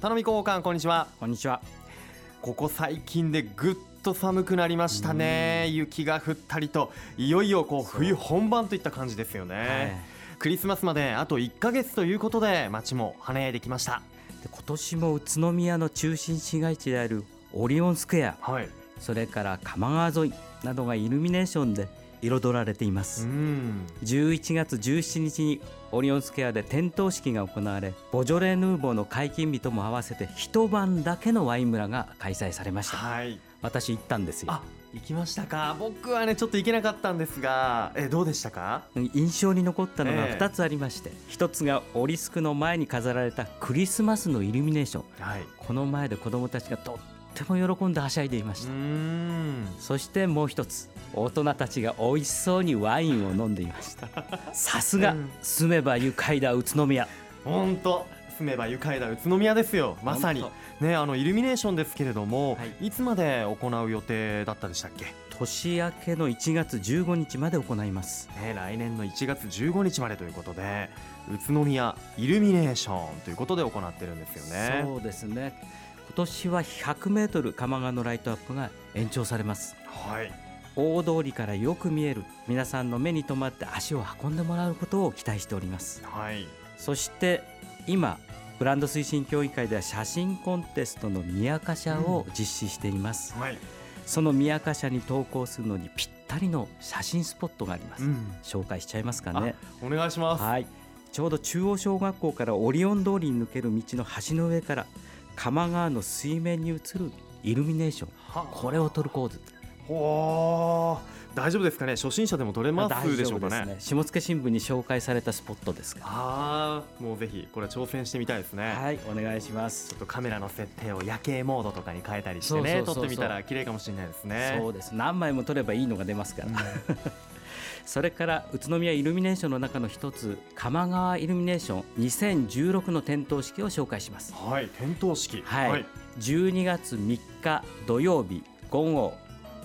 頼み交換こんにちは。こんにちは。ここ最近でぐっと寒くなりましたね。雪が降ったりといよいよこう冬本番といった感じですよね、はい、クリスマスまであと1ヶ月ということで街も華やいできました。で今年も宇都宮の中心市街地であるオリオンスクエア、はい、それから鎌川沿いなどがイルミネーションで彩られています。11月17日にオリオンスケアで点灯式が行われボジョレ・ヌーボーの解禁日とも合わせて一晩だけのワイン村が開催されました、はい、私行ったんですよ。行きましたか。僕はねちょっと行けなかったんですが。えどうでしたか？印象に残ったのが2つありまして、えー、1つがオリスクの前に飾られたクリスマスのイルミネーション、はい、この前で子どもたちがとっても喜んではしゃいでいました。そしてもう一つ大人たちが美味しそうにワインを飲んでいました。さすが住めば愉快だ宇都宮。本当住めば愉快だ宇都宮ですよ。まさに。ねあのイルミネーションですけれども、はい、いつまで行う予定だったでしたっけ？年明けの1月15日まで行います、ね、来年の1月15日までということで宇都宮イルミネーションということで行ってるんですよね。そうですね。今年は100メートル鎌川のライトアップが延長されます。はい。大通りからよく見える皆さんの目に留まって足を運んでもらうことを期待しております、はい、そして今ブランド推進協議会では写真コンテストの宮カ社を実施しています、うんはい、その宮カ社に投稿するのにぴったりの写真スポットがあります、うん、紹介しちゃいますかね。お願いします。はい。ちょうど中央小学校からオリオン通りに抜ける道の橋の上から鎌川の水面に映るイルミネーション。これを撮る構図。ほ大丈夫ですかね？初心者でも撮れますでしょうかね、ね、下野新聞に紹介されたスポットですああもうぜひこれ挑戦してみたいですね。はいお願いします。ちょっとカメラの設定を夜景モードとかに変えたりしてね撮ってみたら綺麗かもしれないですね。そうです。何枚も撮ればいいのが出ますから、うん、それから宇都宮イルミネーションの中の一つ鎌川イルミネーション2016の点灯式を紹介します。はい点灯式。はい、はい、12月3日土曜日午後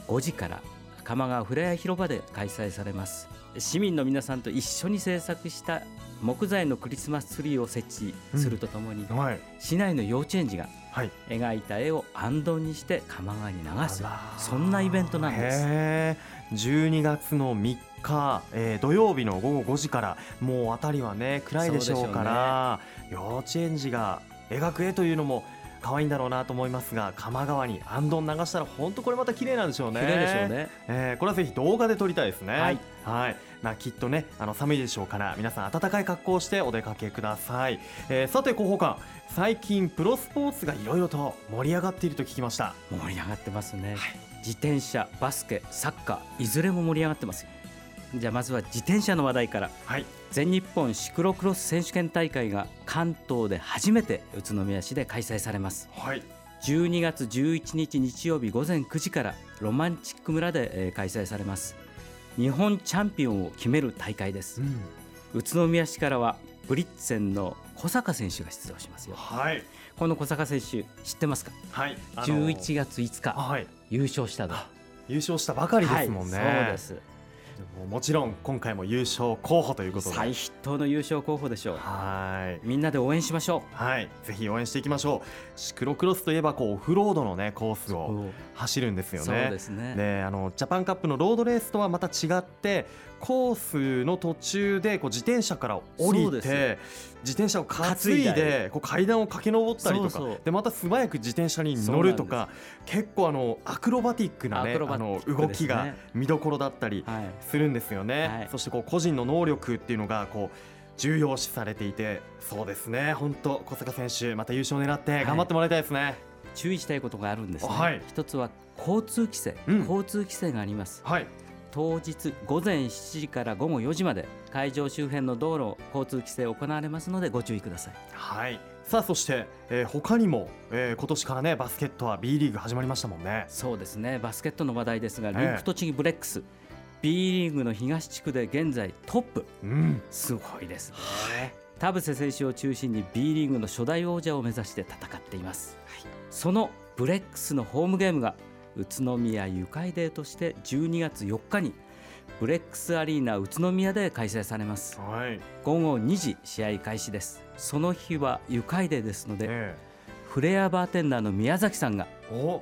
5時から鎌川ふれあい広場で開催されます。市民の皆さんと一緒に制作した木材のクリスマスツリーを設置するとともに、うん。はい、市内の幼稚園児が描いた絵をあんどんにして鎌川に流す、そんなイベントなんです。12月の3日、えー、土曜日の午後5時からもう辺りはね暗いでしょうから、ね、幼稚園児が描く絵というのも可愛いんだろうなと思いますが鎌川にあんどん流したら本当これまた綺麗なんでしょうね。綺麗でしょうね、えー、これはぜひ動画で撮りたいですね。はい。はい。まあ、きっとねあの寒いでしょうから皆さん暖かい格好をしてお出かけください、えー、さて広報官最近プロスポーツがいろいろと盛り上がっていると聞きました。盛り上がってますね、はい、自転車バスケサッカーいずれも盛り上がってますじゃあまずは自転車の話題から、はい、全日本シクロクロス選手権大会が関東で初めて宇都宮市で開催されます、はい、12月11日日曜日午前9時からロマンチック村で開催されます。日本チャンピオンを決める大会です、うん、宇都宮市からはブリッツェンの小坂選手が出場しますよ、はい、この小坂選手知ってますか、はい、あのー、11月5日、はい、優勝したと優勝したばかりですもんね、はい、そうですもちろん今回も優勝候補ということで。最筆頭の優勝候補でしょう。はい。みんなで応援しましょう。はい。ぜひ応援していきましょう。シクロクロスといえばこうオフロードのねコースを走るんですよね。そうですね。であのジャパンカップのロードレースとはまた違ってコースの途中でこう自転車から降りて自転車を担いでこう階段を駆け上ったりとかでまた素早く自転車に乗るとか結構あのアクロバティックなねあの動きが見どころだったりするんですよね。そしてこう個人の能力っていうのがこう重要視されていてそうですね。本当小坂選手また優勝を狙って頑張ってもらいたいですね、はい、注意したいことがあるんですね、はい、一つは交通規制、うん、交通規制があります、はい、当日午前7時から午後4時まで会場周辺の道路交通規制行われますのでご注意ください。はい。さあそして、えー、他にも、えー、今年からねバスケットは B リーグ始まりましたもんね。そうですね。バスケットの話題ですが、リンク栃木ブレックス。B リーグの東地区で現在トップ、うん、すごいですね、田臥選手を中心に B リーグの初代王者を目指して戦っています、はい、そのブレックスのホームゲームが宇都宮愉快デーとして12月4日にブレックスアリーナ宇都宮で開催されます、はい、午後2時試合開始です。その日は愉快デーですので、えフレアバーテンダーの宮崎さんが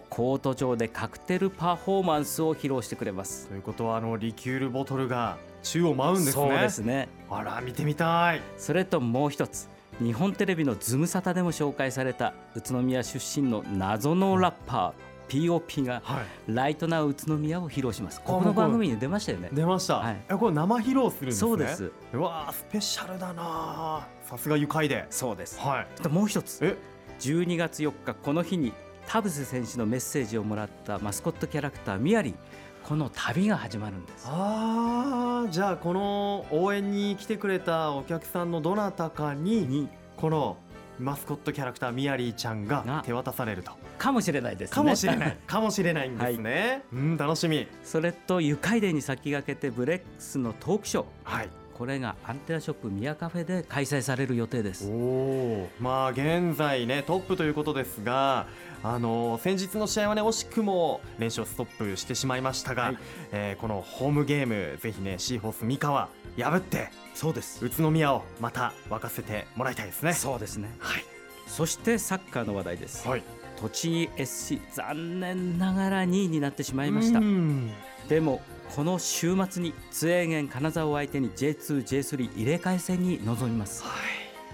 コート上でカクテルパフォーマンスを披露してくれます。ということはあのリキュールボトルが宙を舞うんですね。そうですね。あら見てみたい。それともう一つ日本テレビのズムサタでも紹介された宇都宮出身の謎のラッパー POP がライトナウ宇都宮を披露します、ここの番組に出ましたよね。出ました、はい、えこれ生披露するんですね？そうです。うわスペシャルだなさすが愉快で。そうです。はい。もう一つ。え？12月4日この日に田臥選手のメッセージをもらったマスコットキャラクターミヤリこの旅が始まるんです。ああじゃあこの応援に来てくれたお客さんのどなたかに。このマスコットキャラクターミヤリーちゃんが手渡されると。かもしれないです、ね、かもしれない。かもしれないんですね、はい、うん楽しみ。それと愉快デーに先駆けてブレックスのトークショー。はい。これがアンテナショップミヤカフェで開催される予定です。おまあ現在ねトップということですがあの先日の試合はね惜しくも連勝ストップしてしまいましたが、はい、えー、このホームゲームぜひねシーホース三河破ってそうです。宇都宮をまた沸かせてもらいたいですね。そうですね。はい。そしてサッカーの話題です、はい、栃木 SC 残念ながら2位になってしまいました。でもこの週末に津英源金沢を相手に J2、J3 入れ替え戦に臨みます、は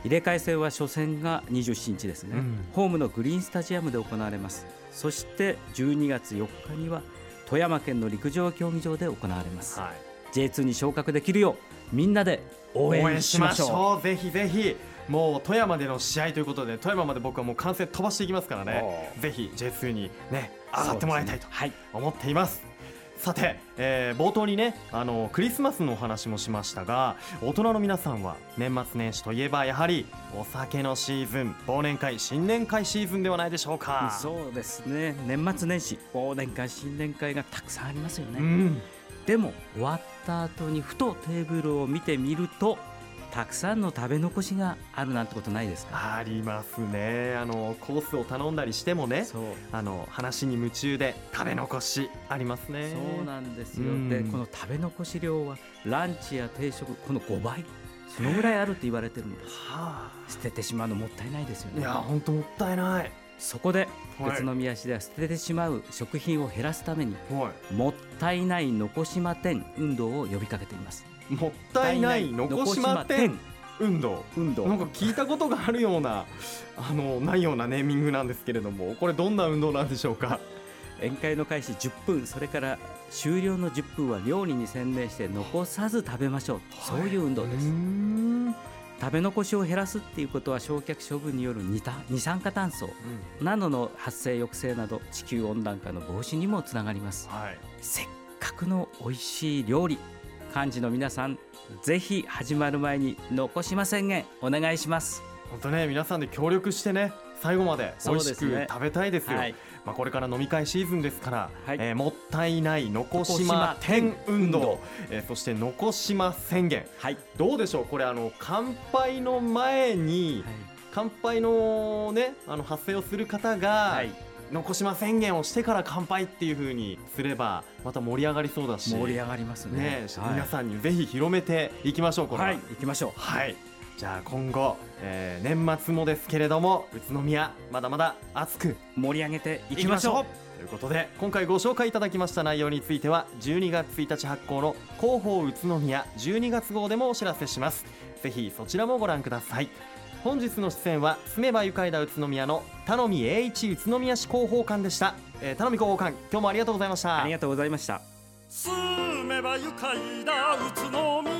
い、入れ替え戦は初戦が27日ですね、うん、ホームのグリーンスタジアムで行われます。そして12月4日には富山県の陸上競技場で行われます、はい、J2 に昇格できるようみんなで応援しましょう。ぜひぜひ。もう富山での試合ということで富山まで僕はもう観戦飛ばしていきますからね。ぜひ J2 にね上がってもらいたいと思っています。さて、えー、冒頭にねあのクリスマスのお話もしましたが大人の皆さんは年末年始といえばやはりお酒のシーズン忘年会新年会シーズンではないでしょうか。そうですね。年末年始忘年会新年会がたくさんありますよね、うん、でも終わった後にふとテーブルを見てみるとたくさんの食べ残しがあるなんてことないですか？ありますね。あのコースを頼んだりしてもねあの話に夢中で食べ残しありますね。そうなんですよ、うん、でこの食べ残し量はランチや定食この5倍？そのぐらいあるって言われてるんです、はあ、捨ててしまうのもったいないですよね。いや本当もったいないそこで宇都宮市では捨ててしまう食品を減らすために、はい、もったいない残しま店運動を呼びかけています。もったいない残しま店運動。運動。なんか聞いたことがあるような あのないようなネーミングなんですけれどもこれどんな運動なんでしょうか？宴会の開始10分それから終了の10分は料理に専念して残さず食べましょう、そういう運動です。食べ残しを減らすっていうことは焼却処分による二酸化炭素などの発生抑制など地球温暖化の防止にもつながります、はい、せっかくの美味しい料理幹事の皆さんぜひ始まる前に残しま宣言お願いします。本当ね皆さんで協力してね最後まで美味しく食べたいですよ、ねはい、まあ、これから飲み会シーズンですから、はい、えー、もったいない残しま天運動、えー、そして残しま宣言、はい、どうでしょう？これあの乾杯の前に、乾杯のねあの発声をする方が、残しま宣言をしてから乾杯っていう風にすればまた盛り上がりそうだし。盛り上がりますね、ねはい、皆さんにぜひ広めていきましょうこれは、はい、行きましょう。はいじゃあ今後、えー、年末もですけれども宇都宮まだまだ熱く盛り上げていきましょう。ということで今回ご紹介いただきました内容については12月1日発行の広報宇都宮12月号でもお知らせします。ぜひそちらもご覧ください。本日の出演は住めば愉快だ宇都宮の頼み栄一宇都宮市広報官でした、えー、頼み広報官今日もありがとうございました。ありがとうございました。住めば愉快だ宇都